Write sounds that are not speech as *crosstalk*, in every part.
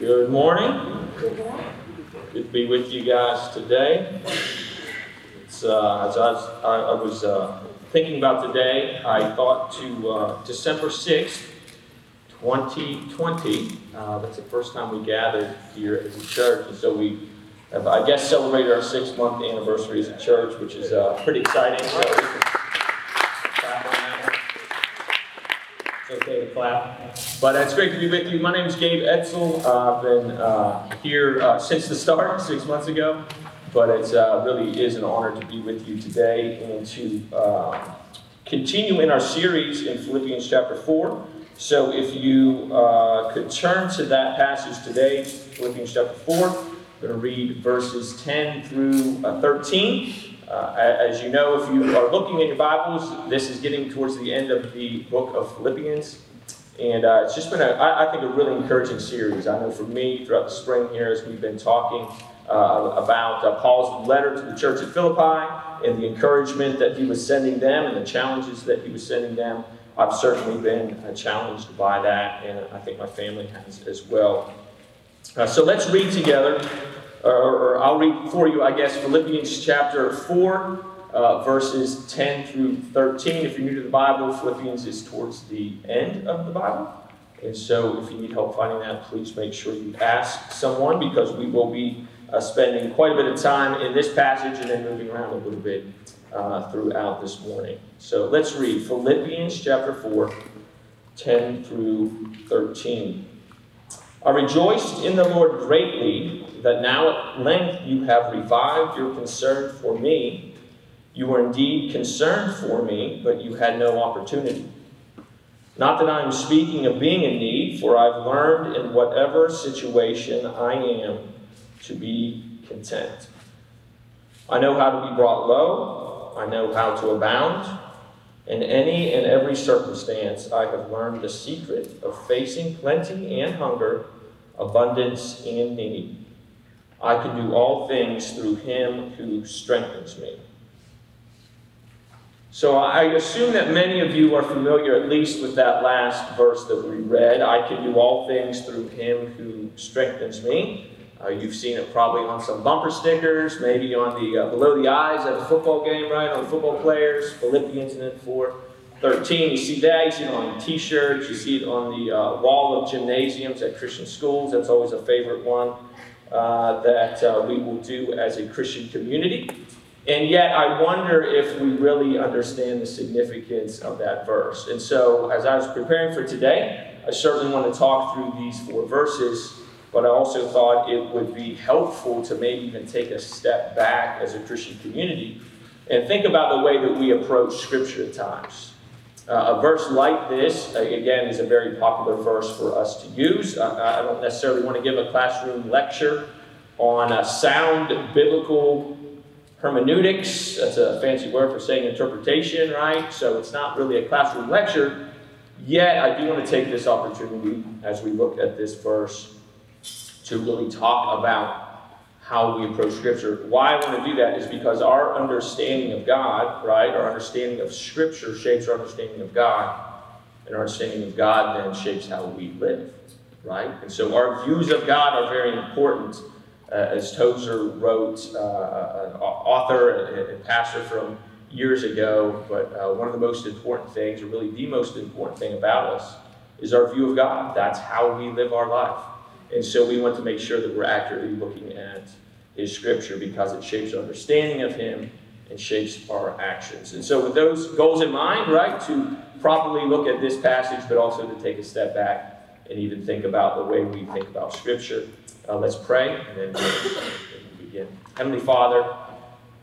Good morning. Good to be with you guys today. It's, uh, as I was, I, I was uh, thinking about today, I thought to uh, December 6th, 2020. Uh, that's the first time we gathered here as a church, and so we have, I guess, celebrated our six month anniversary as a church, which is uh, pretty exciting. So okay to clap. But it's great to be with you. My name is Gabe Etzel. Uh, I've been uh, here uh, since the start, *laughs* six months ago. But it uh, really is an honor to be with you today and to uh, continue in our series in Philippians chapter 4. So if you uh, could turn to that passage today, Philippians chapter 4, I'm going to read verses 10 through uh, 13. Uh, as you know, if you are looking at your Bibles, this is getting towards the end of the book of Philippians. And uh, it's just been, a, I, I think, a really encouraging series. I know for me, throughout the spring here, as we've been talking uh, about uh, Paul's letter to the church at Philippi and the encouragement that he was sending them and the challenges that he was sending them, I've certainly been uh, challenged by that, and I think my family has as well. Uh, so let's read together, or, I'll read for you, I guess, Philippians chapter 4 uh, verses 10 through 13. If you're new to the Bible, Philippians is towards the end of the Bible. And so if you need help finding that, please make sure you ask someone because we will be uh, spending quite a bit of time in this passage and then moving around a little bit uh, throughout this morning. So let's read Philippians chapter 4, 10 through 13. I rejoiced in the Lord greatly that now at length you have revived your concern for me. You were indeed concerned for me, but you had no opportunity. Not that I am speaking of being in need, for I've learned in whatever situation I am to be content. I know how to be brought low, I know how to abound. In any and every circumstance, I have learned the secret of facing plenty and hunger, abundance and need. I can do all things through him who strengthens me. So I assume that many of you are familiar at least with that last verse that we read. I can do all things through him who strengthens me. Uh, you've seen it probably on some bumper stickers, maybe on the uh, below the eyes at a football game, right? On football players, Philippians in 4 13. You see that. You see it on t-shirts. You see it on the uh, wall of gymnasiums at Christian schools. That's always a favorite one uh, that uh, we will do as a Christian community. And yet, I wonder if we really understand the significance of that verse. And so, as I was preparing for today, I certainly want to talk through these four verses, but I also thought it would be helpful to maybe even take a step back as a Christian community and think about the way that we approach Scripture at times. Uh, a verse like this, again, is a very popular verse for us to use. I, I don't necessarily want to give a classroom lecture on a sound biblical hermeneutics. That's a fancy word for saying interpretation, right? So it's not really a classroom lecture. Yet, I do want to take this opportunity as we look at this verse to really talk about how we approach Scripture. Why I want to do that is because our understanding of God, right, our understanding of Scripture shapes our understanding of God. And our understanding of God then shapes how we live, right? And so our views of God are very important uh, as Tozer wrote, uh, an author and pastor from years ago, but uh, one of the most important things, or really the most important thing about us, is our view of God. That's how we live our life. And so we want to make sure that we're accurately looking at His Scripture because it shapes our understanding of Him and shapes our actions. And so, with those goals in mind, right, to properly look at this passage, but also to take a step back and even think about the way we think about Scripture. Uh, let's pray and then we'll begin. Heavenly Father,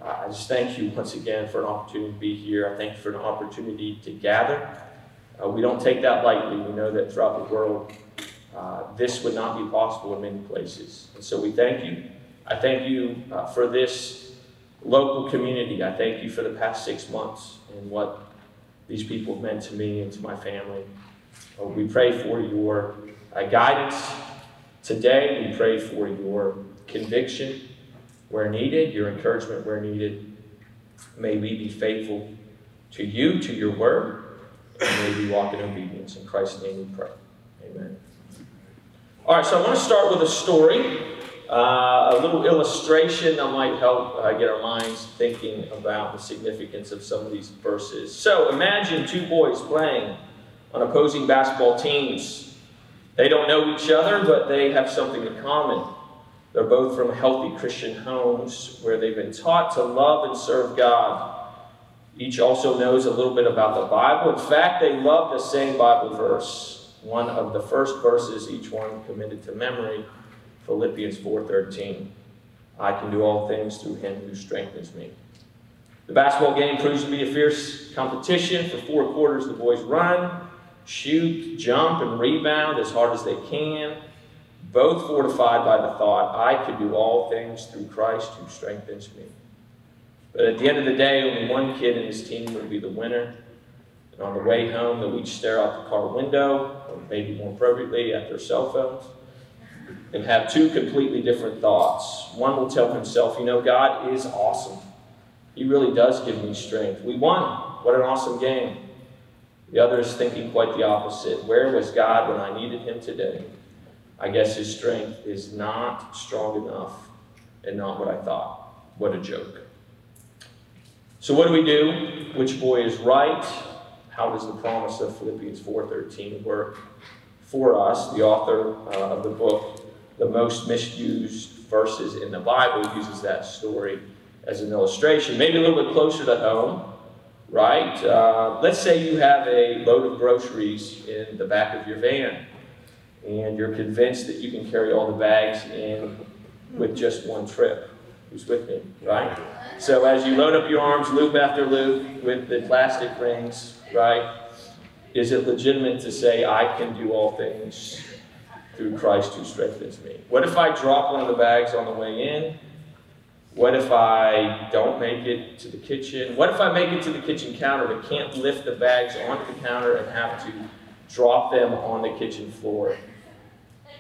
uh, I just thank you once again for an opportunity to be here. I thank you for an opportunity to gather. Uh, we don't take that lightly. We know that throughout the world, uh, this would not be possible in many places. And so we thank you. I thank you uh, for this local community. I thank you for the past six months and what these people have meant to me and to my family. Uh, we pray for your guidance Today, we pray for your conviction where needed, your encouragement where needed. May we be faithful to you, to your word, and may we walk in obedience. In Christ's name we pray. Amen. All right, so I want to start with a story, uh, a little illustration that might help uh, get our minds thinking about the significance of some of these verses. So imagine two boys playing on opposing basketball teams. They don't know each other, but they have something in common. They're both from healthy Christian homes where they've been taught to love and serve God. Each also knows a little bit about the Bible. In fact, they love the same Bible verse one of the first verses each one committed to memory, Philippians 4:13. I can do all things through him who strengthens me. The basketball game proves to be a fierce competition. For four quarters, the boys run, shoot, jump, and rebound as hard as they can, both fortified by the thought, I can do all things through Christ who strengthens me. But at the end of the day, only one kid in his team will be the winner. And on the way home, they'll each stare out the car window, or maybe more appropriately, at their cell phones, and have two completely different thoughts. One will tell himself, you know, God is awesome. He really does give me strength. We won. What an awesome game. The other is thinking quite the opposite. Where was God when I needed him today? I guess his strength is not strong enough and not what I thought. What a joke. So what do we do? Which boy is right? How does the promise of Philippians 4.13 work for us? The author uh, of the book, The Most Misused Verses in the Bible, uses that story as an illustration. Maybe a little bit closer to home, right? Uh, let's say you have a load of groceries in the back of your van, and you're convinced that you can carry all the bags in with just one trip. Who's with me, right? So as you load up your arms, loop after loop, with the plastic rings, right? Is it legitimate to say, I can do all things through Christ who strengthens me? What if I drop one of the bags on the way in? What if I don't make it to the kitchen? What if I make it to the kitchen counter but can't lift the bags onto the counter and have to drop them on the kitchen floor?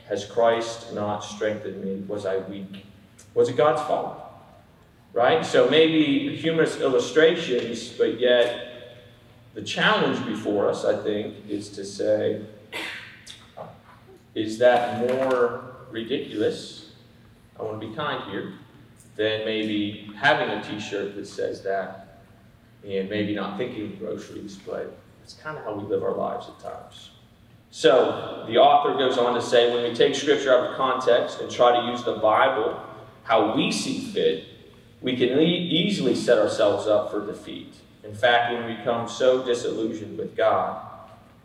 Has Christ not strengthened me? Was I weak? Was it God's fault? Right? So maybe humorous illustrations, but yet the challenge before us, I think, is to say, is that more ridiculous? I want to be kind here than maybe having a t shirt that says that and maybe not thinking of groceries, but it's kind of how we live our lives at times. So, the author goes on to say when we take scripture out of context and try to use the Bible how we see fit, we can e- easily set ourselves up for defeat. In fact, when we become so disillusioned with God,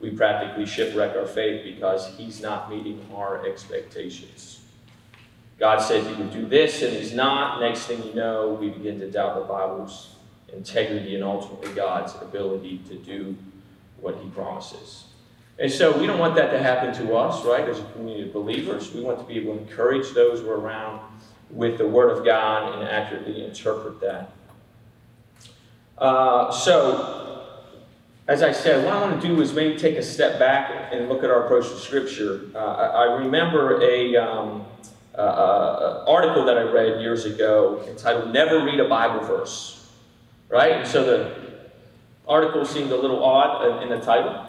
we practically shipwreck our faith because He's not meeting our expectations. God said He would do this, and He's not. Next thing you know, we begin to doubt the Bible's integrity and ultimately God's ability to do what He promises. And so we don't want that to happen to us, right, as a community of believers. We want to be able to encourage those we're around with the Word of God and accurately interpret that. Uh, so, as I said, what I want to do is maybe take a step back and look at our approach to Scripture. Uh, I, I, remember a um, uh, uh, article that I read years ago entitled "Never Read a Bible Verse," right? And so the article seemed a little odd in the title.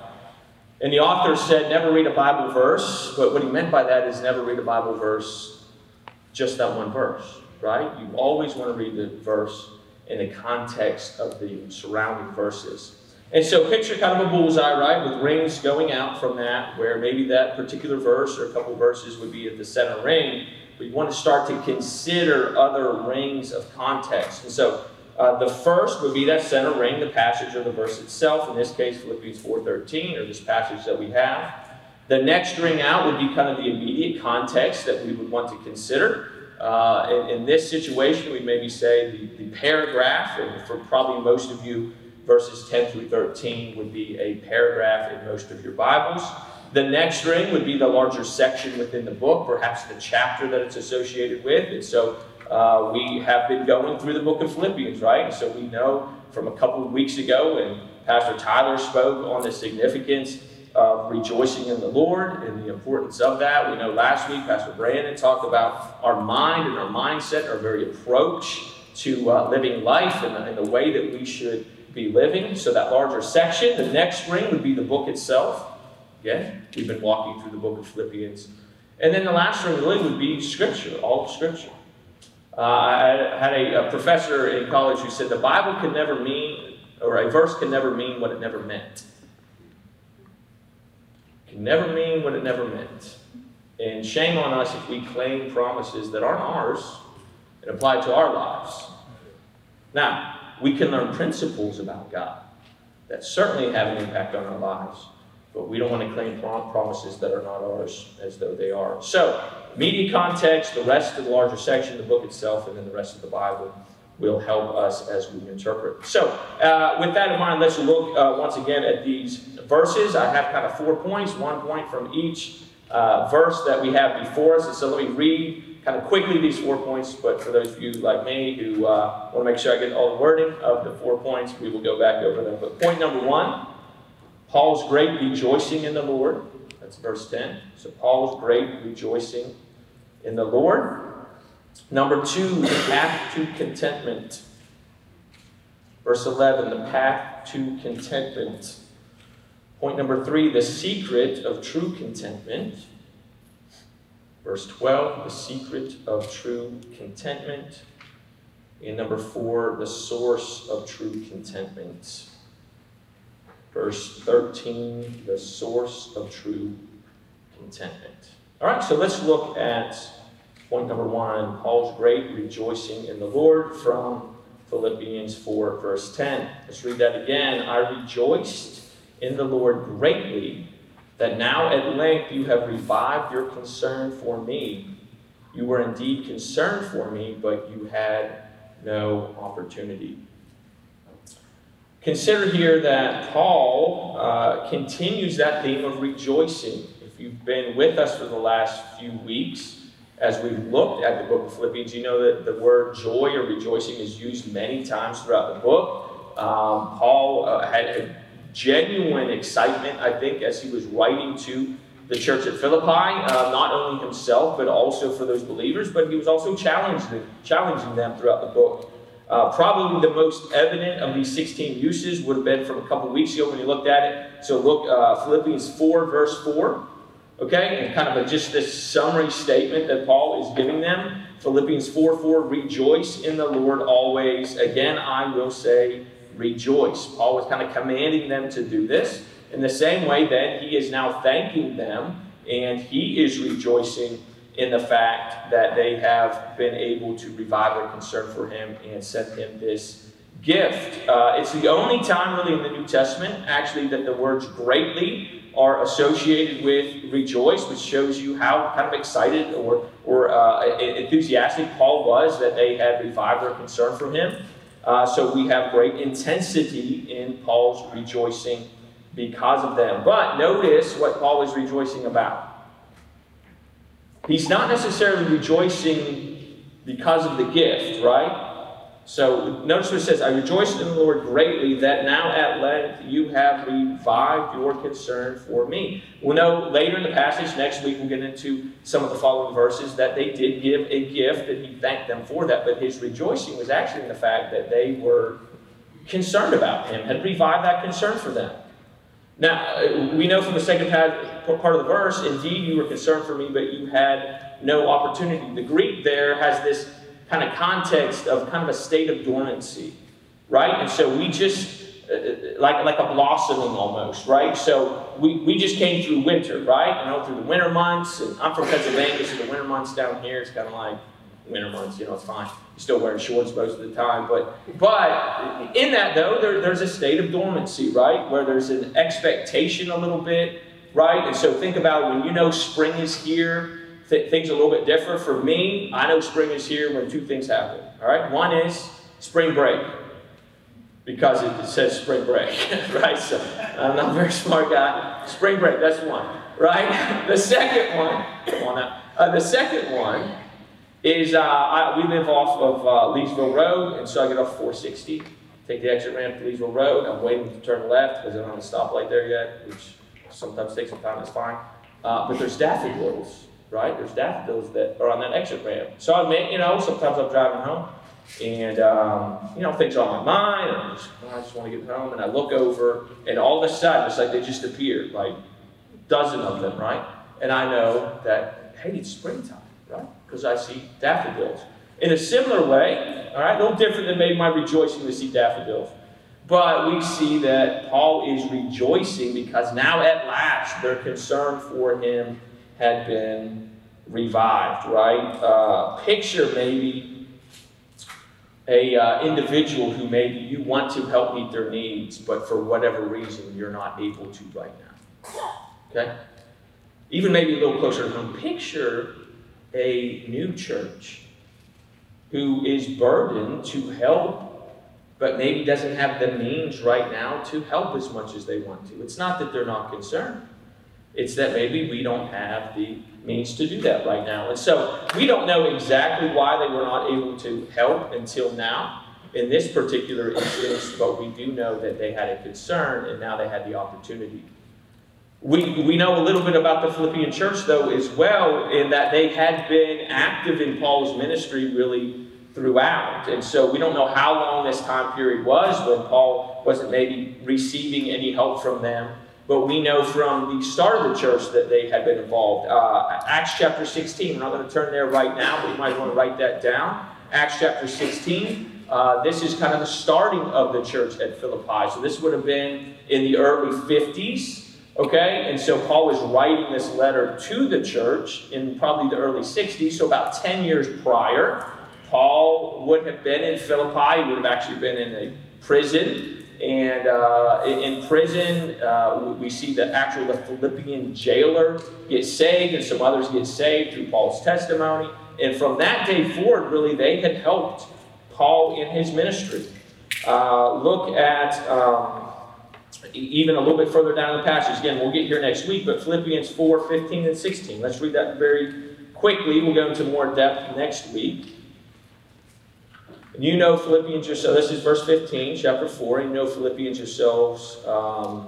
And the author said, never read a Bible verse, but what he meant by that is never read a Bible verse, just that one verse, right? You always want to read the verse in the context of the surrounding verses. And so picture kind of a bullseye, right, with rings going out from that, where maybe that particular verse or a couple verses would be at the center ring. But you want to start to consider other rings of context. And so uh, the first would be that center ring, the passage or the verse itself. In this case, Philippians 4.13, or this passage that we have. The next ring out would be kind of the immediate context that we would want to consider. Uh, in, in, this situation, we maybe say the, the paragraph, and for probably most of you, verses 10 through 13 would be a paragraph in most of your Bibles. The next ring would be the larger section within the book, perhaps the chapter that it's associated with. And so uh, we have been going through the book of Philippians, right? And so we know from a couple of weeks ago when Pastor Tyler spoke on the significance of rejoicing in the Lord and the importance of that. We know last week Pastor Brandon talked about our mind and our mindset, our very approach to uh, living life and the, and the way that we should be living. So that larger section, the next ring would be the book itself. Again, we've been walking through the book of Philippians And then the last ring really would be Scripture, all of Scripture. Uh, I had a, a, professor in college who said the Bible can never mean, or a verse can never mean what it never meant. Can never mean what it never meant. And shame on us if we claim promises that aren't ours and apply to our lives. Now, we can learn principles about God that certainly have an impact on our lives, but we don't want to claim promises that are not ours as though they are. So, media context, the rest of the larger section, the book itself, and then the rest of the Bible will help us as we interpret. So, uh, with that in mind, let's look uh, once again at these verses. I have kind of four points, one point from each uh, verse that we have before us. And so, let me read kind of quickly these four points. But for those of you like me who uh, want to make sure I get all the wording of the four points, we will go back over them. But point number one Paul's great rejoicing in the Lord. That's verse 10. So, Paul's great rejoicing in the Lord. Number two, the path to contentment. Verse 11, the path to contentment. Point number three, the secret of true contentment. Verse 12, the secret of true contentment. And number four, the source of true contentment. Verse 13, the source of true contentment. All right, so let's look at point number one Paul's great rejoicing in the Lord from Philippians 4, verse 10. Let's read that again. I rejoiced in the Lord greatly that now at length you have revived your concern for me. You were indeed concerned for me, but you had no opportunity. Consider here that Paul uh, continues that theme of rejoicing If you've been with us for the last few weeks, as we've looked at the book of Philippians, you know that the word joy or rejoicing is used many times throughout the book. Um, Paul uh, had a genuine excitement, I think, as he was writing to the church at Philippi, uh, not only himself, but also for those believers, but he was also challenging, challenging them throughout the book. Uh, probably the most evident of these 16 uses would have been from a couple weeks ago when you looked at it. So look, uh, Philippians 4, verse 4. Okay, and kind of a, just this summary statement that Paul is giving them. Philippians 4 4, rejoice in the Lord always. Again, I will say, rejoice. Paul was kind of commanding them to do this. In the same way, then, he is now thanking them, and he is rejoicing in the fact that they have been able to revive their concern for him and send him this gift. Uh, it's the only time, really, in the New Testament, actually, that the words greatly are associated with rejoice, which shows you how kind of excited or, or uh, enthusiastic Paul was that they had revived their concern for him. Uh, so we have great intensity in Paul's rejoicing because of them. But notice what Paul is rejoicing about. He's not necessarily rejoicing because of the gift, right? So notice what it says, I rejoice in the Lord greatly that now at length you have revived your concern for me. We'll know later in the passage, next week we'll get into some of the following verses, that they did give a gift and he thanked them for that. But his rejoicing was actually in the fact that they were concerned about him, had revived that concern for them. Now, we know from the second part of the verse, indeed you were concerned for me, but you had no opportunity. The Greek there has this kind of context of kind of a state of dormancy, right? And so we just, uh, uh, like, like a blossoming almost, right? So we, we just came through winter, right? You know, through the winter months. And I'm from Pennsylvania, so the winter months down here is kind of like winter months, you know, it's fine. You're still wearing shorts most of the time. But, but in that, though, there, there's a state of dormancy, right? Where there's an expectation a little bit, right? And so think about when you know spring is here th- things a little bit different. For me, I know spring is here when two things happen. All right, one is spring break because it, it says spring break, *laughs* right? So I'm not a very smart guy. Spring break, that's one, right? *laughs* The second one, come on. Uh, the second one is uh, I, we live off of uh, Leesville Road, and so I get off 460, take the exit ramp to Leesville Road. I'm waiting to turn left because I don't have a stoplight there yet, which sometimes takes some time. It's fine. Uh, but there's daffodils right? There's daffodils that are on that exit ramp. So I admit, you know, sometimes I'm driving home and, um, you know, things on my mind. And I just, I just want to get home. And I look over and all of a sudden, it's like they just appear, like dozen of them, right? And I know that, hey, it's springtime, right? Because I see daffodils. In a similar way, all right, no different than maybe my rejoicing to see daffodils. But we see that Paul is rejoicing because now at last their concern for him had been revived, right? Uh, picture maybe a uh, individual who maybe you want to help meet their needs, but for whatever reason you're not able to right now. Okay? Even maybe a little closer to home. Picture a new church who is burdened to help but maybe doesn't have the means right now to help as much as they want to. It's not that they're not concerned. It's that maybe we don't have the means to do that right now. And so we don't know exactly why they were not able to help until now in this particular instance, but we do know that they had a concern and now they had the opportunity. We, we know a little bit about the Philippian church, though, as well, in that they had been active in Paul's ministry really throughout. And so we don't know how long this time period was when Paul wasn't maybe receiving any help from them. But we know from the start of the church that they had been involved. Uh, Acts chapter 16, we're not going to turn there right now, but you might want to write that down. Acts chapter 16, uh, this is kind of the starting of the church at Philippi. So this would have been in the early 50s. Okay, and so Paul was writing this letter to the church in probably the early 60s, so about 10 years prior. Paul would have been in Philippi, he would have actually been in a prison and uh, in prison, uh, we see the actual the Philippian jailer get saved, and some others get saved through Paul's testimony. And from that day forward, really, they had helped Paul in his ministry. Uh, look at um, even a little bit further down the passage. Again, we'll get here next week, but Philippians 4 15 and 16. Let's read that very quickly. We'll go into more depth next week. You know Philippians yourselves. This is verse 15, chapter 4. You know Philippians yourselves. Um,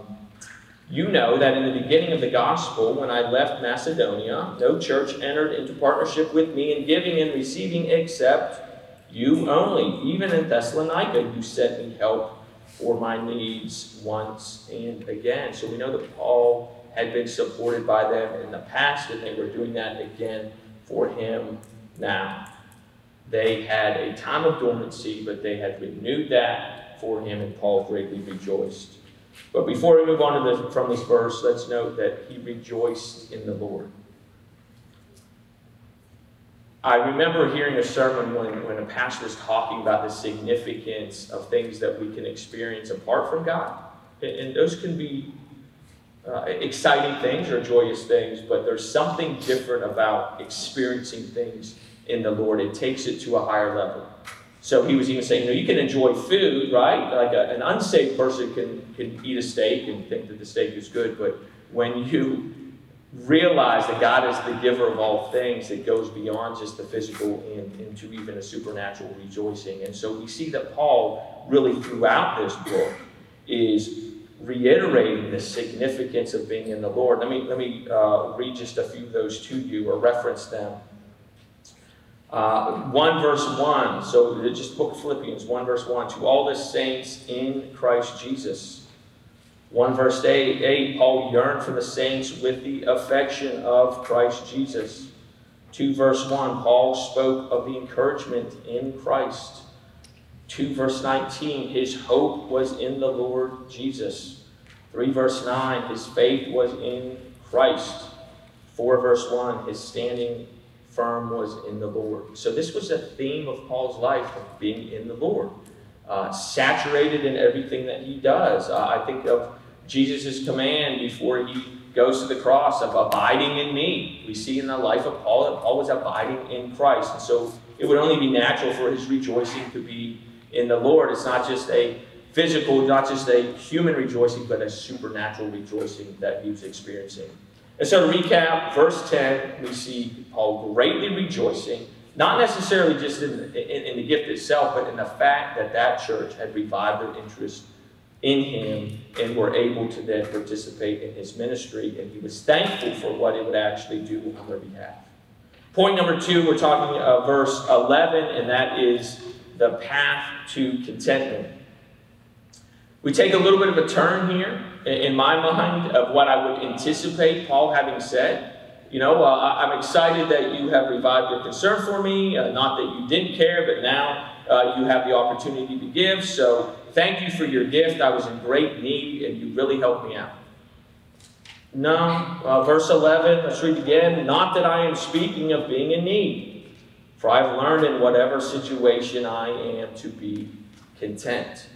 you know that in the beginning of the gospel, when I left Macedonia, no church entered into partnership with me in giving and receiving except you only. Even in Thessalonica, you sent me help for my needs once and again. So we know that Paul had been supported by them in the past, and they were doing that again for him now. They had a time of dormancy, but they had renewed that for him, and Paul greatly rejoiced. But before we move on this, from this verse, let's note that he rejoiced in the Lord. I remember hearing a sermon when, when a pastor was talking about the significance of things that we can experience apart from God. And those can be uh, exciting things or joyous things, but there's something different about experiencing things in the Lord. It takes it to a higher level. So he was even saying, you know, you can enjoy food, right? Like a, an unsaved person can, can eat a steak and think that the steak is good, but when you realize that God is the giver of all things, it goes beyond just the physical and into even a supernatural rejoicing. And so we see that Paul, really throughout this book, is reiterating the significance of being in the Lord. Let me, let me uh, read just a few of those to you or reference them. Uh, 1 verse 1, so just book Philippians, 1 verse 1, to all the saints in Christ Jesus. 1 verse 8, 8, Paul yearned for the saints with the affection of Christ Jesus. 2 verse 1, Paul spoke of the encouragement in Christ. 2 verse 19, his hope was in the Lord Jesus. 3 verse 9, his faith was in Christ. 4 verse 1, his standing firm was in the Lord. So this was a theme of Paul's life of being in the Lord, uh, saturated in everything that he does. Uh, I think of Jesus' command before he goes to the cross of abiding in me. We see in the life of Paul that Paul was abiding in Christ. And so it would only be natural for his rejoicing to be in the Lord. It's not just a physical, not just a human rejoicing, but a supernatural rejoicing that he was experiencing. And so to recap, verse 10, we see Paul greatly rejoicing, not necessarily just in, in, in, the gift itself, but in the fact that that church had revived their interest in him and were able to then participate in his ministry. And he was thankful for what it would actually do on their behalf. Point number two, we're talking uh, verse 11, and that is the path to contentment. We take a little bit of a turn here in my mind of what I would anticipate Paul having said. You know, uh, I'm excited that you have revived your concern for me. Uh, not that you didn't care, but now uh, you have the opportunity to give. So thank you for your gift. I was in great need, and you really helped me out. No. Uh, verse 11, let's read again. Not that I am speaking of being in need, for I've learned in whatever situation I am to be content.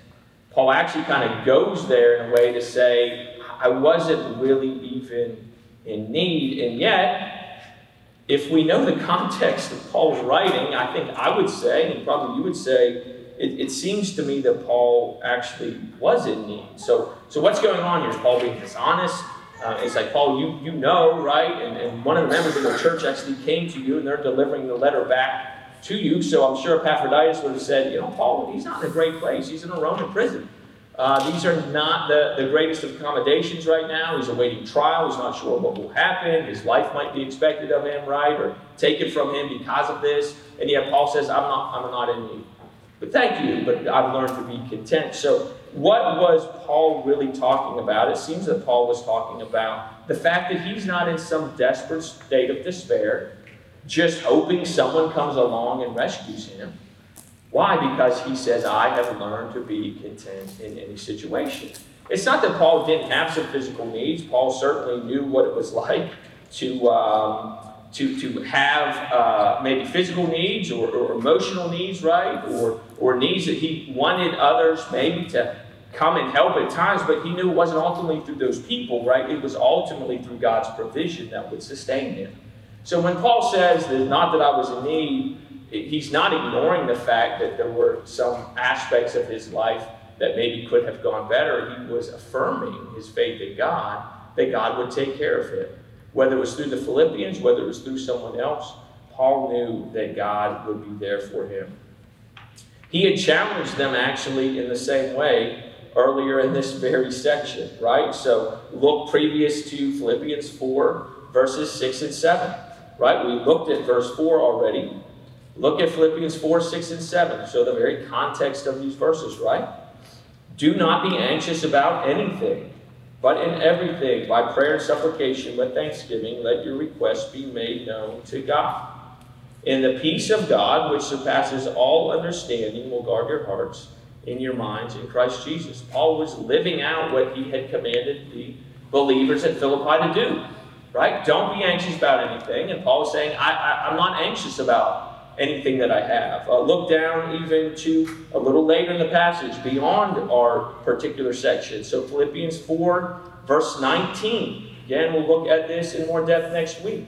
Paul actually kind of goes there in a way to say, I wasn't really even in need, and yet if we know the context of Paul's writing, I think I would say, and probably you would say, it, it, seems to me that Paul actually was in need. So, so what's going on here? Is Paul being dishonest? Uh, it's like, Paul, you, you know, right? And, and one of the members of the church actually came to you and they're delivering the letter back to you. So I'm sure Epaphroditus would have said, you know, Paul, he's not in a great place. He's in a Roman prison. Uh, these are not the, the greatest of accommodations right now. He's awaiting trial. He's not sure what will happen. His life might be expected of him, right? Or taken from him because of this. And yet Paul says, I'm not, I'm not in need. But thank you, but I've learned to be content. So, what was Paul really talking about? It seems that Paul was talking about the fact that he's not in some desperate state of despair, just hoping someone comes along and rescues him. Why? Because he says, I have learned to be content in any situation. It's not that Paul didn't have some physical needs. Paul certainly knew what it was *laughs* like to, um, to, to have uh, maybe physical needs or, or, emotional needs, right? Or, or needs that he wanted others maybe to come and help at times, but he knew it wasn't ultimately through those people, right? It was ultimately through God's provision that would sustain him. So when Paul says that not that I was in need, he's not ignoring the fact that there were some aspects of his life that maybe could have gone better. He was affirming his faith in God, that God would take care of him. Whether it was through the Philippians, whether it was through someone else, Paul knew that God would be there for him. He had challenged them actually in the same way earlier in this very section, right? So look previous to Philippians 4, verses 6 and 7, right? We looked at verse 4 already. Look at Philippians 4, 6, and 7. Show the very context of these verses, right? Do not be anxious about anything, but in everything, by prayer and supplication, with thanksgiving, let your requests be made known to God. In the peace of God, which surpasses all understanding, will guard your hearts and your minds in Christ Jesus. Paul was living out what he had commanded the believers at Philippi to do, right? Don't be anxious about anything. And Paul was saying, I, I, I'm not anxious about anything that I have. Uh, look down even to a little later in the passage, beyond our particular section. So, Philippians 4, verse 19. Again, we'll look at this in more depth next week.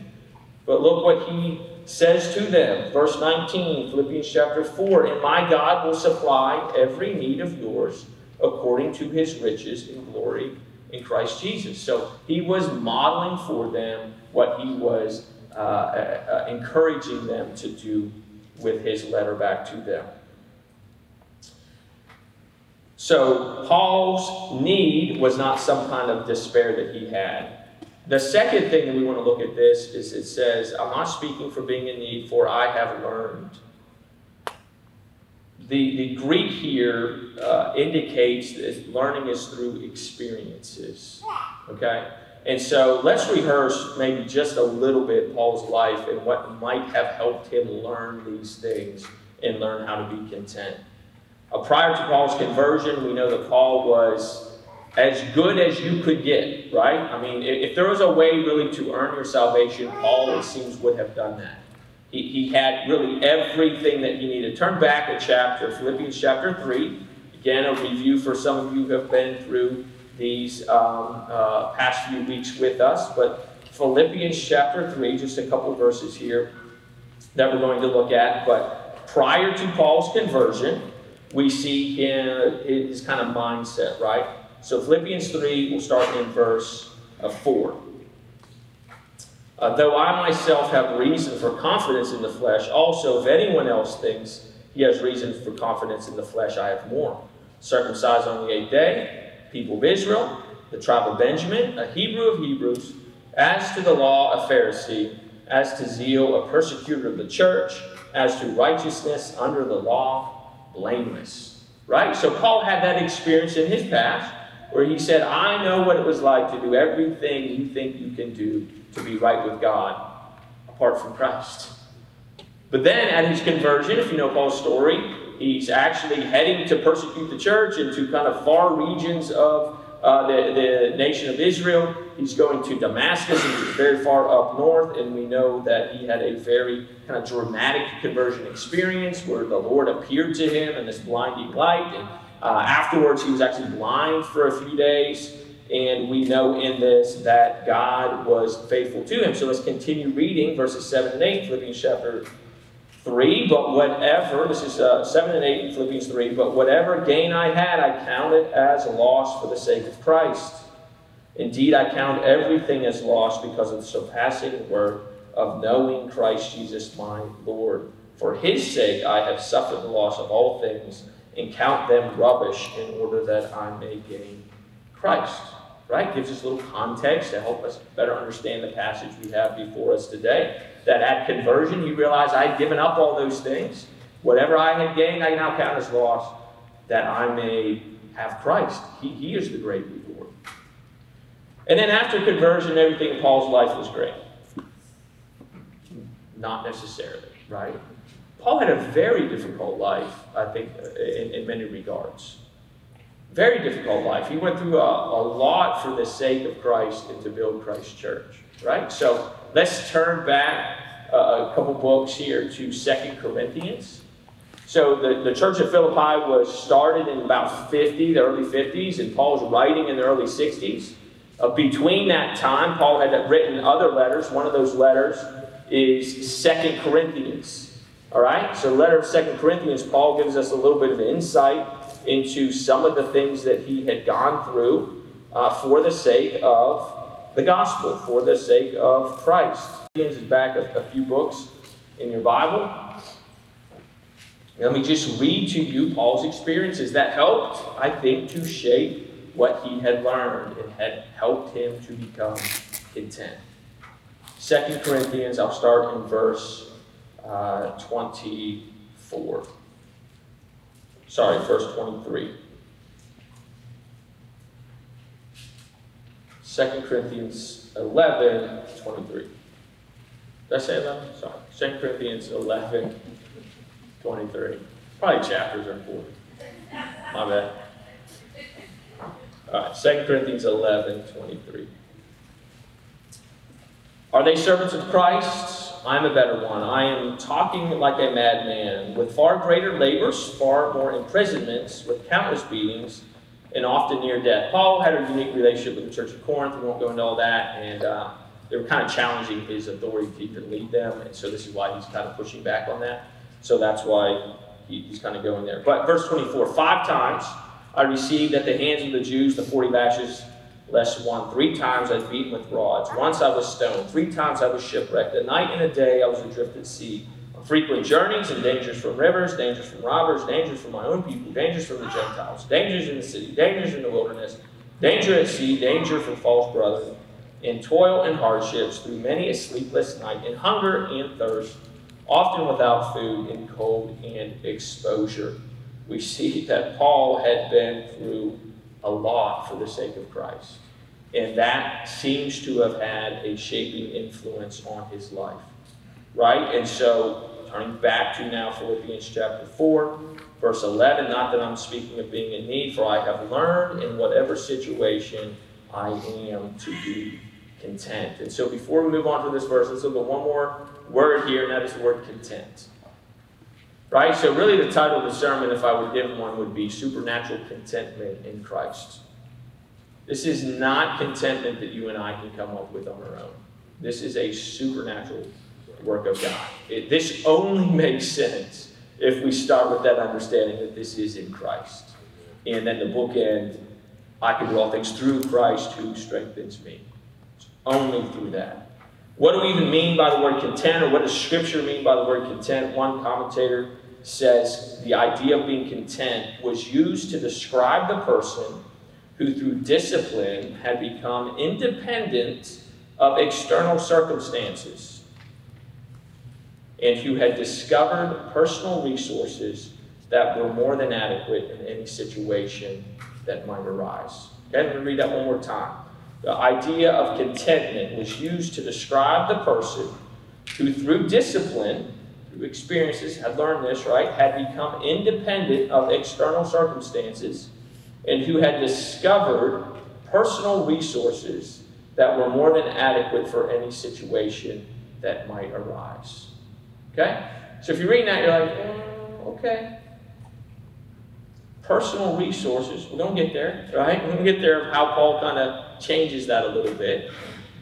But look what he says to them. Verse 19, Philippians chapter 4 And my God will supply every need of yours according to his riches in glory in Christ Jesus. So, he was modeling for them what he was uh, uh, encouraging them to do with his letter back to them. So, Paul's need was not some kind of despair that he had. The second thing that we want to look at this is it says, I'm not speaking for being in need, for I have learned. The, the Greek here uh, indicates that learning is through experiences. Okay? And so let's rehearse maybe just a little bit Paul's life and what might have helped him learn these things and learn how to be content. Uh, prior to Paul's conversion, we know that Paul was as good as you could get, right? I mean, if, if there was a way really to earn your salvation, Paul, it seems, would have done that. He, he had really everything that he needed. Turn back a chapter, Philippians chapter 3. Again, a review for some of you who have been through these um, uh, past few weeks with us. But Philippians chapter 3, just a couple verses here that we're going to look at. But prior to Paul's conversion, we see him, his kind of mindset, right? So Philippians 3, we'll start in verse uh, 4. Uh, though I myself have reason for confidence in the flesh, also if anyone else thinks he has reason for confidence in the flesh, I have more. Circumcised on the eighth day, people of Israel, the tribe of Benjamin, a Hebrew of Hebrews, as to the law, a Pharisee, as to zeal, a persecutor of the church, as to righteousness under the law, blameless. Right? So Paul had that experience in his past where he said, I know what it was like to do everything you think you can do to be right with God apart from Christ. But then at his conversion, if you know Paul's story, he's actually heading to persecute the church into kind of far regions of uh, the, the nation of Israel. He's going to Damascus, which is very far up north, and we know that he had a very kind of dramatic conversion experience where the Lord appeared to him in this blinding light. And uh, afterwards, he was actually blind for a few days. And we know in this that God was faithful to him. So let's continue reading verses 7 and 8, Philippians chapter 3. But whatever, this is uh, 7 and 8 in Philippians 3, but whatever gain I had, I counted it as loss for the sake of Christ. Indeed, I count everything as loss because of the surpassing worth of knowing Christ Jesus my Lord. For his sake I have suffered the loss of all things and count them rubbish in order that I may gain Christ. Right? Gives us a little context to help us better understand the passage we have before us today. That at conversion, he realized I had given up all those things. Whatever I had gained, I now count as loss, that I may have Christ. He, he is the great reward. And then after conversion, everything in Paul's life was great. Not necessarily, right? Paul had a very difficult life, I think, in, in many regards. Very difficult life. He went through a, a lot for the sake of Christ and to build Christ's church, right? So let's turn back uh, a couple books here to Second Corinthians. So the, the church of Philippi was started in about 50, the early 50s, and Paul's writing in the early 60s. Uh, between that time, Paul had written other letters. One of those letters is Second Corinthians. All right? So, letter of Second Corinthians, Paul gives us a little bit of insight into some of the things that he had gone through uh, for the sake of the gospel, for the sake of Christ. Is back a, a few books in your Bible. Let me just read to you Paul's experiences that helped, I think, to shape what he had learned and had helped him to become content. Second Corinthians, I'll start in verse uh, 24. Sorry, verse 23. 2 Corinthians 11, 23. Did I say 11? Sorry. 2 Corinthians 11, 23. Probably chapters are 40. My bad. All right, 2 Corinthians 11, 23. Are they servants of Christ? I'm a better one. I am talking like a madman, with far greater labors, far more imprisonments, with countless beatings, and often near death. Paul had a unique relationship with the church of Corinth. We won't go into all that. And uh, they were kind of challenging his authority to lead them. And so this is why he's kind of pushing back on that. So that's why he, he's kind of going there. But verse 24 five times I received at the hands of the Jews the 40 lashes less one. Three times I was beaten with rods. Once I was stoned. Three times I was shipwrecked. A night and a day I was adrift at sea. Frequent journeys and dangers from rivers, dangers from robbers, dangers from my own people, dangers from the Gentiles, dangers in the city, dangers in the wilderness, danger at sea, danger from false brothers, in toil and hardships, through many a sleepless night, in hunger and thirst, often without food, in cold and exposure. We see that Paul had been through a lot for the sake of Christ. And that seems to have had a shaping influence on his life. Right? And so, turning back to now Philippians chapter 4, verse 11 Not that I'm speaking of being in need, for I have learned in whatever situation I am to be content. And so, before we move on to this verse, let's look at one more word here, and that is the word content. Right? So, really, the title of the sermon, if I were given one, would be Supernatural Contentment in Christ. This is not contentment that you and I can come up with on our own. This is a supernatural work of God. It, this only *laughs* makes sense if we start with that understanding that this is in Christ. And then the bookend, I can do all things through Christ who strengthens me. It's only through that. What do we even mean by the word content, or what does Scripture mean by the word content? One commentator says the idea of being content was used to describe the person who, through discipline, had become independent of external circumstances and who had discovered personal resources that were more than adequate in any situation that might arise. Okay, let me read that one more time. The idea of contentment was used to describe the person who, through discipline, through experiences, had learned this, right, had become independent of external circumstances, and who had discovered personal resources that were more than adequate for any situation that might arise. Okay? So if you're reading that, you're like, oh, okay. Personal resources, we're going to get there, right? We're going to get there of how Paul kind of changes that a little bit.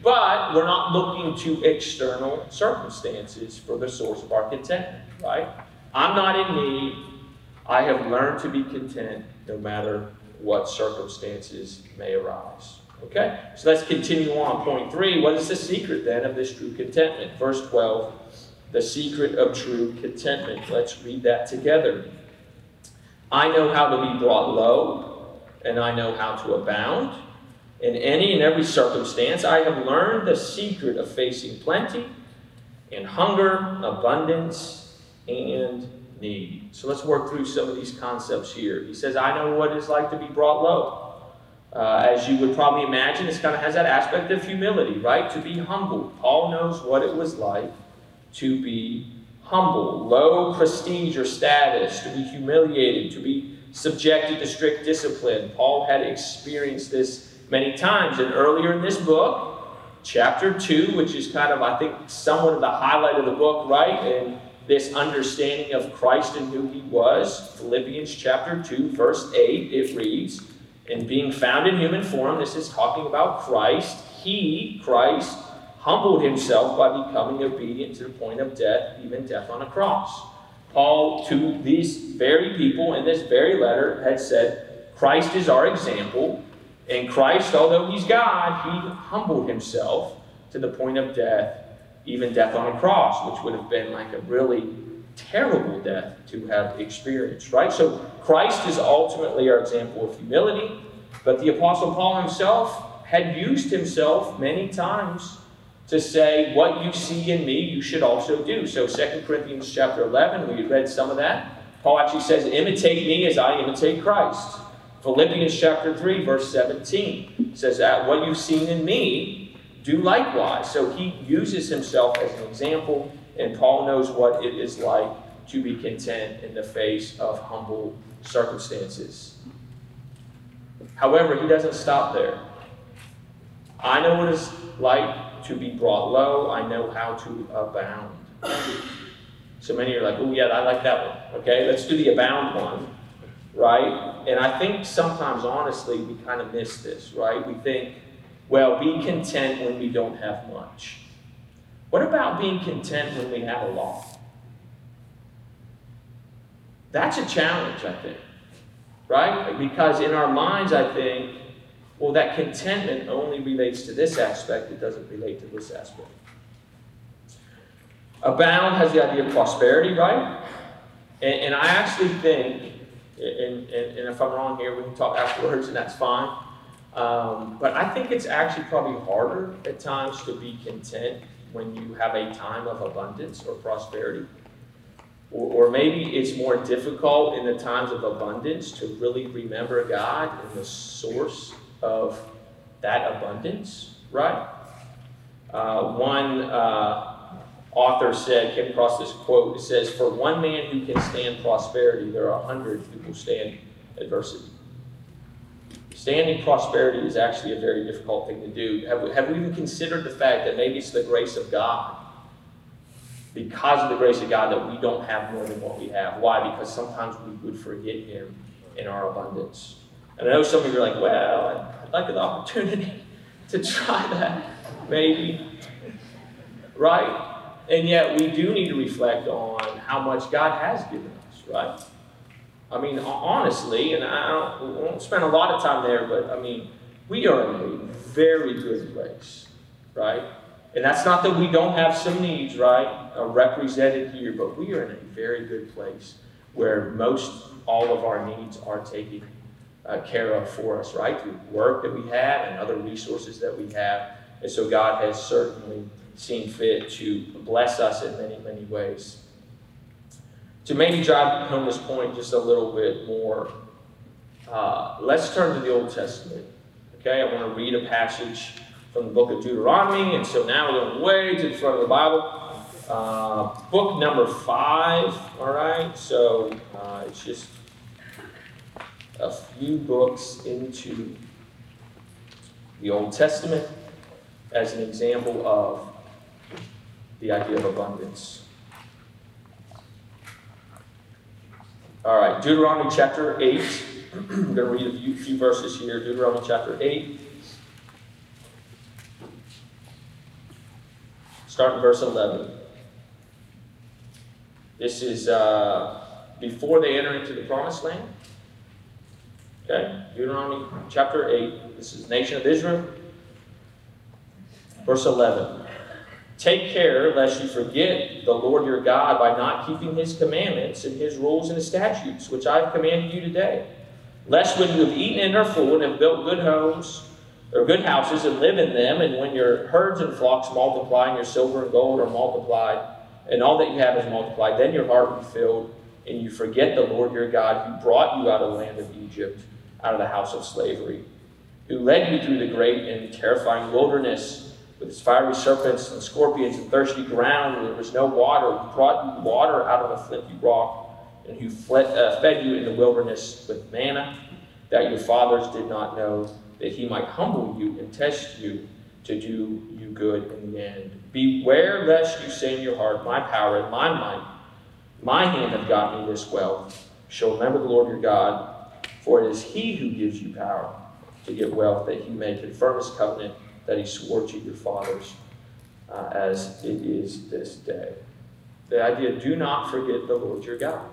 But we're not looking to external circumstances for the source of our contentment, right? I'm not in need. I have learned to be content no matter what circumstances may arise. Okay? So let's continue on. Point three what is the secret then of this true contentment? Verse 12 the secret of true contentment. Let's read that together. I know how to be brought low, and I know how to abound. In any and every circumstance, I have learned the secret of facing plenty and hunger, abundance, and need. So let's work through some of these concepts here. He says, I know what it's like to be brought low. Uh, as you would probably imagine, this kind of has that aspect of humility, right? To be humble. Paul knows what it was like to be humble, low prestige or status, to be humiliated, to be subjected to strict discipline. Paul had experienced this many times. And earlier in this book, chapter 2, which is kind of, I think, somewhat of the highlight of the book, right? And this understanding of Christ and who he was. Philippians chapter 2, verse 8, it reads, And being found in human form, this is talking about Christ. He, Christ, humbled himself by becoming obedient to the point of death, even death on a cross. Paul, to these very people in this very letter, had said, Christ is our example, and Christ, although he's God, he humbled himself to the point of death, even death on a cross, which would have been like a really terrible death to have experienced, right? So Christ is ultimately our example of humility, but the Apostle Paul himself had used himself many times to say, what you see in me, you should also do. So 2 Corinthians chapter 11, we read some of that. Paul actually says, imitate me as I imitate Christ. Philippians chapter 3, verse 17 says that what you've seen in me, do likewise. So he uses himself as an example, and Paul knows what it is like to be content in the face of humble circumstances. However, he doesn't stop there. I know what it's like to be brought low. I know how to abound. So many are like, oh, yeah, I like that one. Okay, let's do the abound one, right? And I think sometimes, honestly, we kind of miss this, right? We think, well, be content when we don't have much. What about being content when we have a lot? That's a challenge, I think, right? Because in our minds, I think, well, that contentment only relates to this aspect, it doesn't relate to this aspect. Abound has the idea of prosperity, right? And, and I actually think, and, and, and, if I'm wrong here, we can talk afterwards, and that's fine. Um, but I think it's actually probably harder at times to be content when you have a time of abundance or prosperity. Or, or maybe it's more difficult in the times of abundance to really remember God and the source of that abundance, right? Uh, one uh, author said, came across this quote, it says, For one man who can stand prosperity, there are a hundred who will stand adversity. Standing prosperity is actually a very difficult thing to do. Have we, have we even considered the fact that maybe it's the grace of God? Because of the grace of God, that we don't have more than what we have. Why? Because sometimes we would forget Him in our abundance. And I know some of you are like, well, I'd like an opportunity *laughs* to try that, maybe. Right? And yet we do need to reflect on how much God has given us, right? I mean, honestly, and I don't, won't spend a lot of time there, but I mean, we are in a very good place, right? And that's not that we don't have some needs, right, uh, represented here, but we are in a very good place where most all of our needs are taken uh, care of for us, right? Through work that we have and other resources that we have. And so God has certainly seen fit to bless us in many, many ways. To maybe drive home this point just a little bit more, uh, let's turn to the Old Testament. Okay, I want to read a passage from the book of Deuteronomy, and so now we're going way to the front of the Bible. Uh, book number five, all right? So uh, it's just a few books into the Old Testament as an example of the idea of abundance. All right, Deuteronomy chapter 8. *clears throat* I'm going to read a few, few verses here. Deuteronomy chapter 8. Start in verse 11. This is uh, before they enter into the promised land. Okay, Deuteronomy chapter 8. This is nation of Israel. Verse 11. Take care lest you forget the Lord your God by not keeping his commandments and his rules and his statutes, which I have commanded you today. Lest when you have eaten and are full and have built good homes, or good houses, and live in them, and when your herds and flocks multiply, and your silver and gold are multiplied, and all that you have is multiplied, then your heart will be filled, and you forget the Lord your God who brought you out of the land of Egypt, out of the house of slavery, who led you through the great and terrifying wilderness with its fiery serpents and scorpions and thirsty ground where there was no water, who brought you water out of a flinty rock, and who fled, uh, fed you in the wilderness with manna that your fathers did not know, that he might humble you and test you to do you good in the end. Beware lest you say in your heart, My power and my might, my hand have got me this wealth. Shall remember the Lord your God, for it is he who gives you power to get wealth, that he may confirm his covenant that he swore to your fathers, uh, as it is this day. The idea do not forget the Lord your God.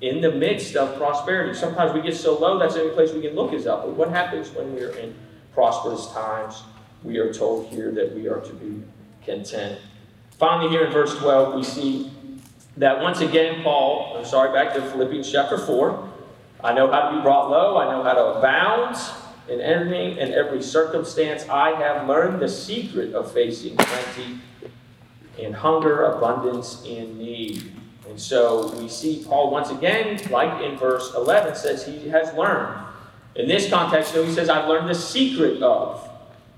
In the midst of prosperity, sometimes we get so low that's the only place we can look is up. But what happens when we are in prosperous times? We are told here that we are to be content. Finally, here in verse 12, we see that once again, Paul, I'm sorry, back to Philippians chapter 4. I know how to be brought low, I know how to abound in any and every circumstance. I have learned the secret of facing plenty and hunger, abundance, and need. And so we see Paul once again, like in verse 11, says he has learned. In this context, though, he says, I've learned the secret of.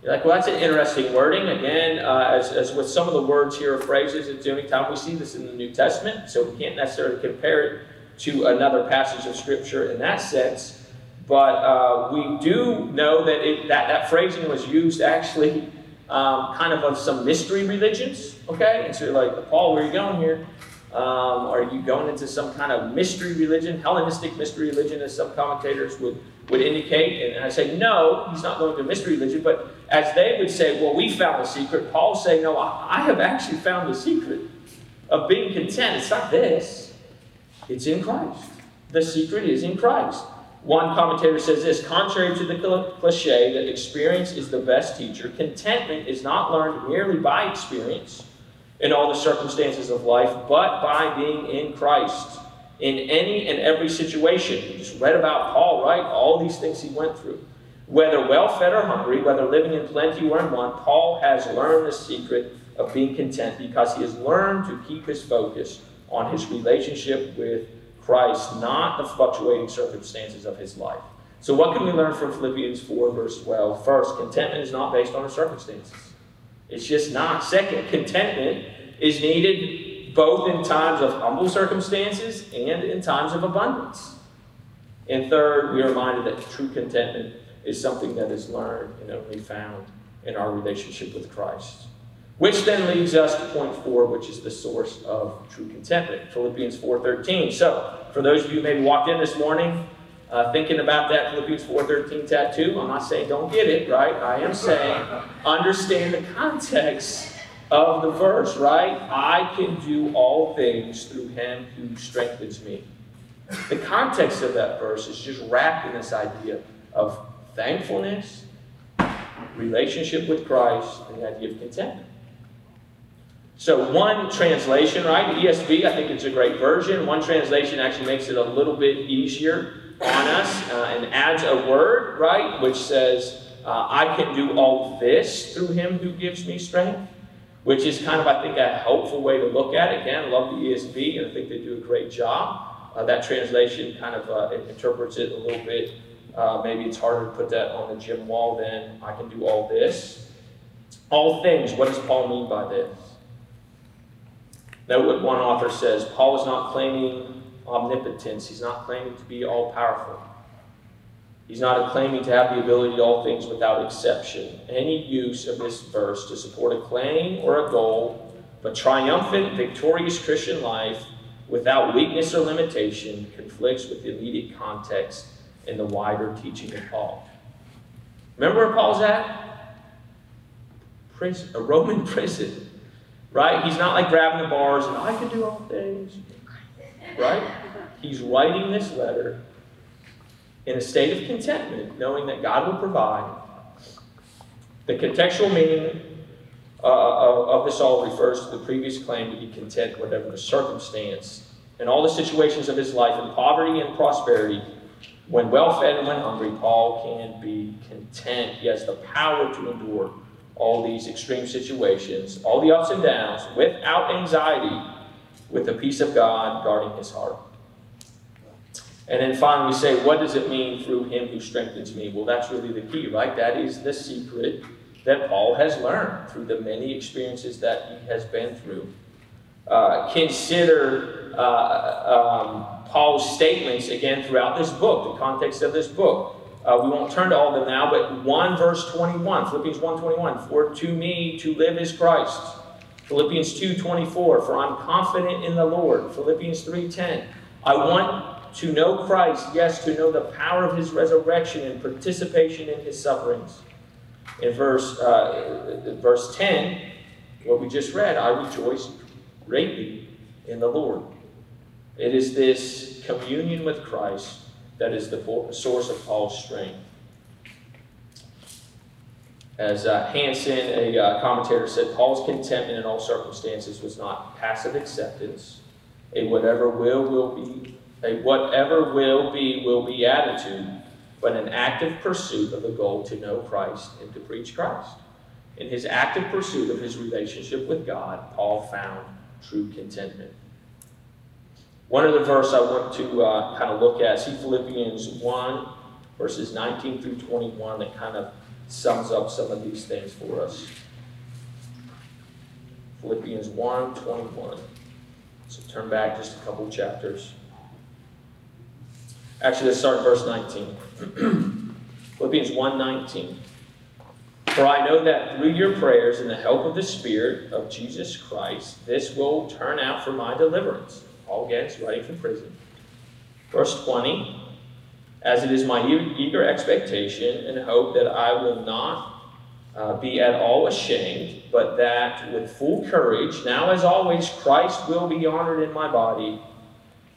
You're like, well, that's an interesting wording. Again, uh, as, as with some of the words here or phrases, it's the only time we see this in the New Testament, so we can't necessarily compare it to another passage of Scripture in that sense. But uh, we do know that, it, that that phrasing was used actually um, kind of of some mystery religions. Okay? And so you're like, Paul, where are you going here? Um, are you going into some kind of mystery religion, Hellenistic mystery religion, as some commentators would, would indicate? And I say, no, he's not going to mystery religion. But as they would say, well, we found the secret, Paul's saying, no, I have actually found the secret of being content. It's not this, it's in Christ. The secret is in Christ. One commentator says this contrary to the cliche that experience is the best teacher, contentment is not learned merely by experience in all the circumstances of life, but by being in Christ in any and every situation. We just read about Paul, right? All these things he went through. Whether well fed or hungry, whether living in plenty or in want, Paul has learned the secret of being content because he has learned to keep his focus on his relationship with Christ, not the fluctuating circumstances of his life. So, what can we learn from Philippians 4, verse 12? First, contentment is not based on our circumstances. It's just not. Second, contentment is needed both in times of humble circumstances and in times of abundance. And third, we are reminded that true contentment is something that is learned and only found in our relationship with Christ. Which then leads us to point four, which is the source of true contentment, Philippians 4.13. So, for those of you who maybe walked in this morning uh, thinking about that Philippians 4.13 tattoo, I'm not saying don't get it, right? I am saying understand the context of the verse, right? I can do all things through him who strengthens me. The context of that verse is just wrapped in this idea of thankfulness, relationship with Christ, and the idea of contentment. So one translation, right? The ESV, I think it's a great version. One translation actually makes it a little bit easier on us uh, and adds a word, right, which says, uh, I can do all this through him who gives me strength, which is kind of, I think, a helpful way to look at it. Again, I love the ESV, and I think they do a great job. Uh, that translation kind of uh, interprets it a little bit Uh, maybe it's harder to put that on the gym wall than I can do all this. All things, what does Paul mean by this? Note what one author says Paul is not claiming omnipotence, he's not claiming to be all powerful. He's not claiming to have the ability to all things without exception. Any use of this verse to support a claim or a goal of a triumphant, victorious Christian life without weakness or limitation conflicts with the immediate context and the wider teaching of Paul. Remember where Paul's at? Prison, a Roman *laughs* prison. Right? He's not like grabbing the bars and I can do all things. Right? He's writing this letter in a state of contentment, knowing that God will provide. The contextual meaning uh, of this all refers to the previous claim to be content, whatever the circumstance. In all the situations of his life, in poverty and prosperity, when well fed and when hungry, Paul can be content. He has the power to endure all these extreme situations, all the ups and downs, without anxiety, with the peace of God guarding his heart. And then finally, we say, what does it mean through him who strengthens me? Well, that's really the key, right? That is the secret that Paul has learned through the many experiences that he has been through. Uh, consider uh, um, Paul's statements again throughout this book, the context of this book. Uh, we won't turn to all of them now, but 1 verse 21, Philippians 1 21, for to me to live is Christ. Philippians 2 24, for I'm confident in the Lord. Philippians 3 10, I want to know Christ, yes, to know the power of his resurrection and participation in his sufferings. In verse, uh, verse 10, what we just read, I rejoice greatly in the Lord. It is this communion with Christ that is the source of Paul's strength. As uh, Hansen, a uh, commentator, said, Paul's contentment in all circumstances was not passive acceptance, a whatever will will be, a whatever will be will be attitude, but an active pursuit of the goal to know Christ and to preach Christ. In his active pursuit of his relationship with God, Paul found true contentment. One of the verses I want to uh, kind of look at, see Philippians 1, verses 19 through 21, that kind of sums up some of these things for us. Philippians 1, 21. So turn back just a couple chapters. Actually, let's start verse 19. *clears throat* Philippians 1, 19. For I know that through your prayers and the help of the Spirit of Jesus Christ, this will turn out for my deliverance Paul gets writing from prison. Verse 20 As it is my eager expectation and hope that I will not uh, be at all ashamed, but that with full courage, now as always, Christ will be honored in my body,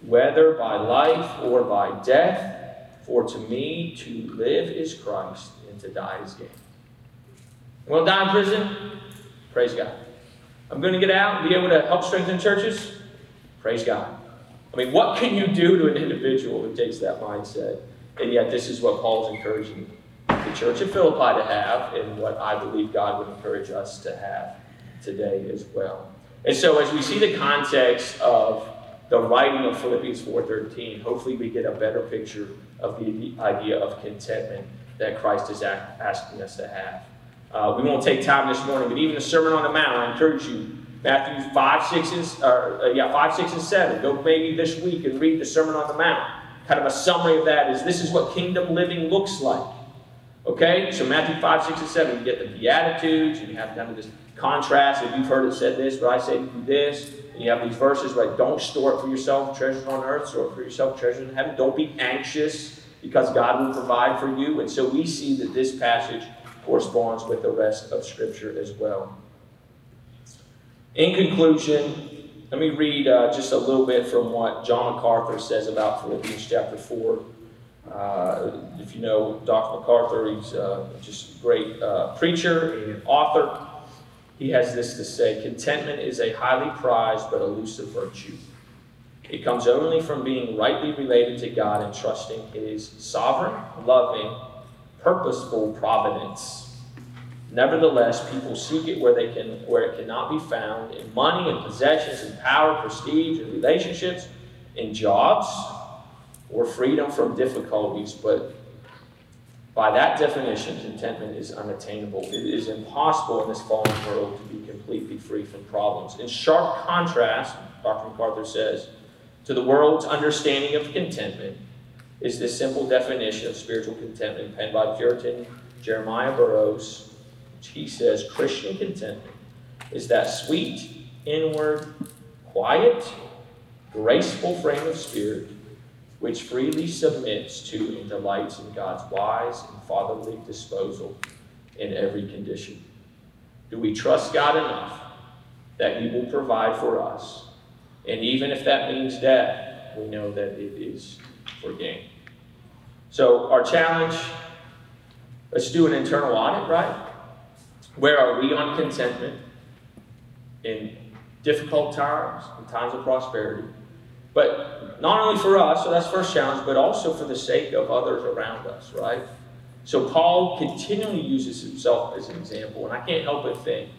whether by life or by death. For to me to live is Christ, and to die is gain. To die in prison? Praise God. I'm going to get out and be able to help strengthen churches? Praise God. I mean, what can you do to an individual who takes that mindset? And yet, this is what Paul's encouraging the church of Philippi to have, and what I believe God would encourage us to have today as well. And so, as we see the context of the writing of Philippians 4:13, hopefully we get a better picture of the idea of contentment that Christ is asking us to have. Uh, we won't take time this morning, but even the Sermon on the Mount, I encourage you Matthew 5, 6, or, uh, yeah, 5, 6, and 7. Go maybe this week and read the Sermon on the Mount. Kind of a summary of that is this is what kingdom living looks like. Okay? So Matthew 5, 6, and 7, you get the Beatitudes, and you have kind of this contrast. If you've heard it said this, but I say you this. And you have these verses, right? Don't store it for yourself, treasures on earth, store it for yourself, treasures in heaven. Don't be anxious because God will provide for you. And so we see that this passage corresponds with the rest of Scripture as well. In conclusion, let me read uh, just a little bit from what John MacArthur says about Philippians chapter 4. Uh, if you know Dr. MacArthur, he's uh, just a great uh, preacher and author. He has this to say Contentment is a highly prized but elusive virtue. It comes only from being rightly related to God and trusting His sovereign, loving, purposeful providence Nevertheless, people seek it where they can where it cannot be found in money and possessions and power, prestige and relationships, in jobs, or freedom from difficulties, but By that definition, contentment is unattainable. It is impossible in this fallen world to be completely free from problems. In sharp contrast, Dr. MacArthur says, to the world's understanding of contentment is this simple definition of spiritual contentment penned by Puritan Jeremiah Burroughs, he says Christian contentment is that sweet, inward, quiet, graceful frame of spirit which freely submits to and delights in God's wise and fatherly disposal in every condition. Do we trust God enough that He will provide for us? And even if that means death, we know that it is for gain. So, our challenge let's do an internal audit, right? Where are we on contentment in difficult times, in times of prosperity? But not only for us, so that's first challenge, but also for the sake of others around us, right? So Paul continually uses himself as an example, and I can't help but think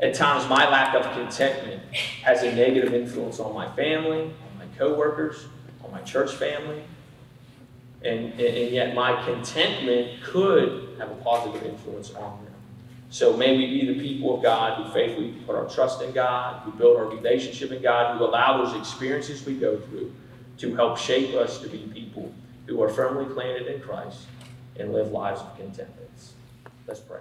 at times my lack of contentment has a negative influence on my family, on my coworkers, on my church family. And, and, and yet my contentment could have a positive influence on them. So may we be the people of God who faithfully put our trust in God, who build our relationship in God, who allow those experiences we go through to help shape us to be people who are firmly planted in Christ and live lives of contentment. Let's pray.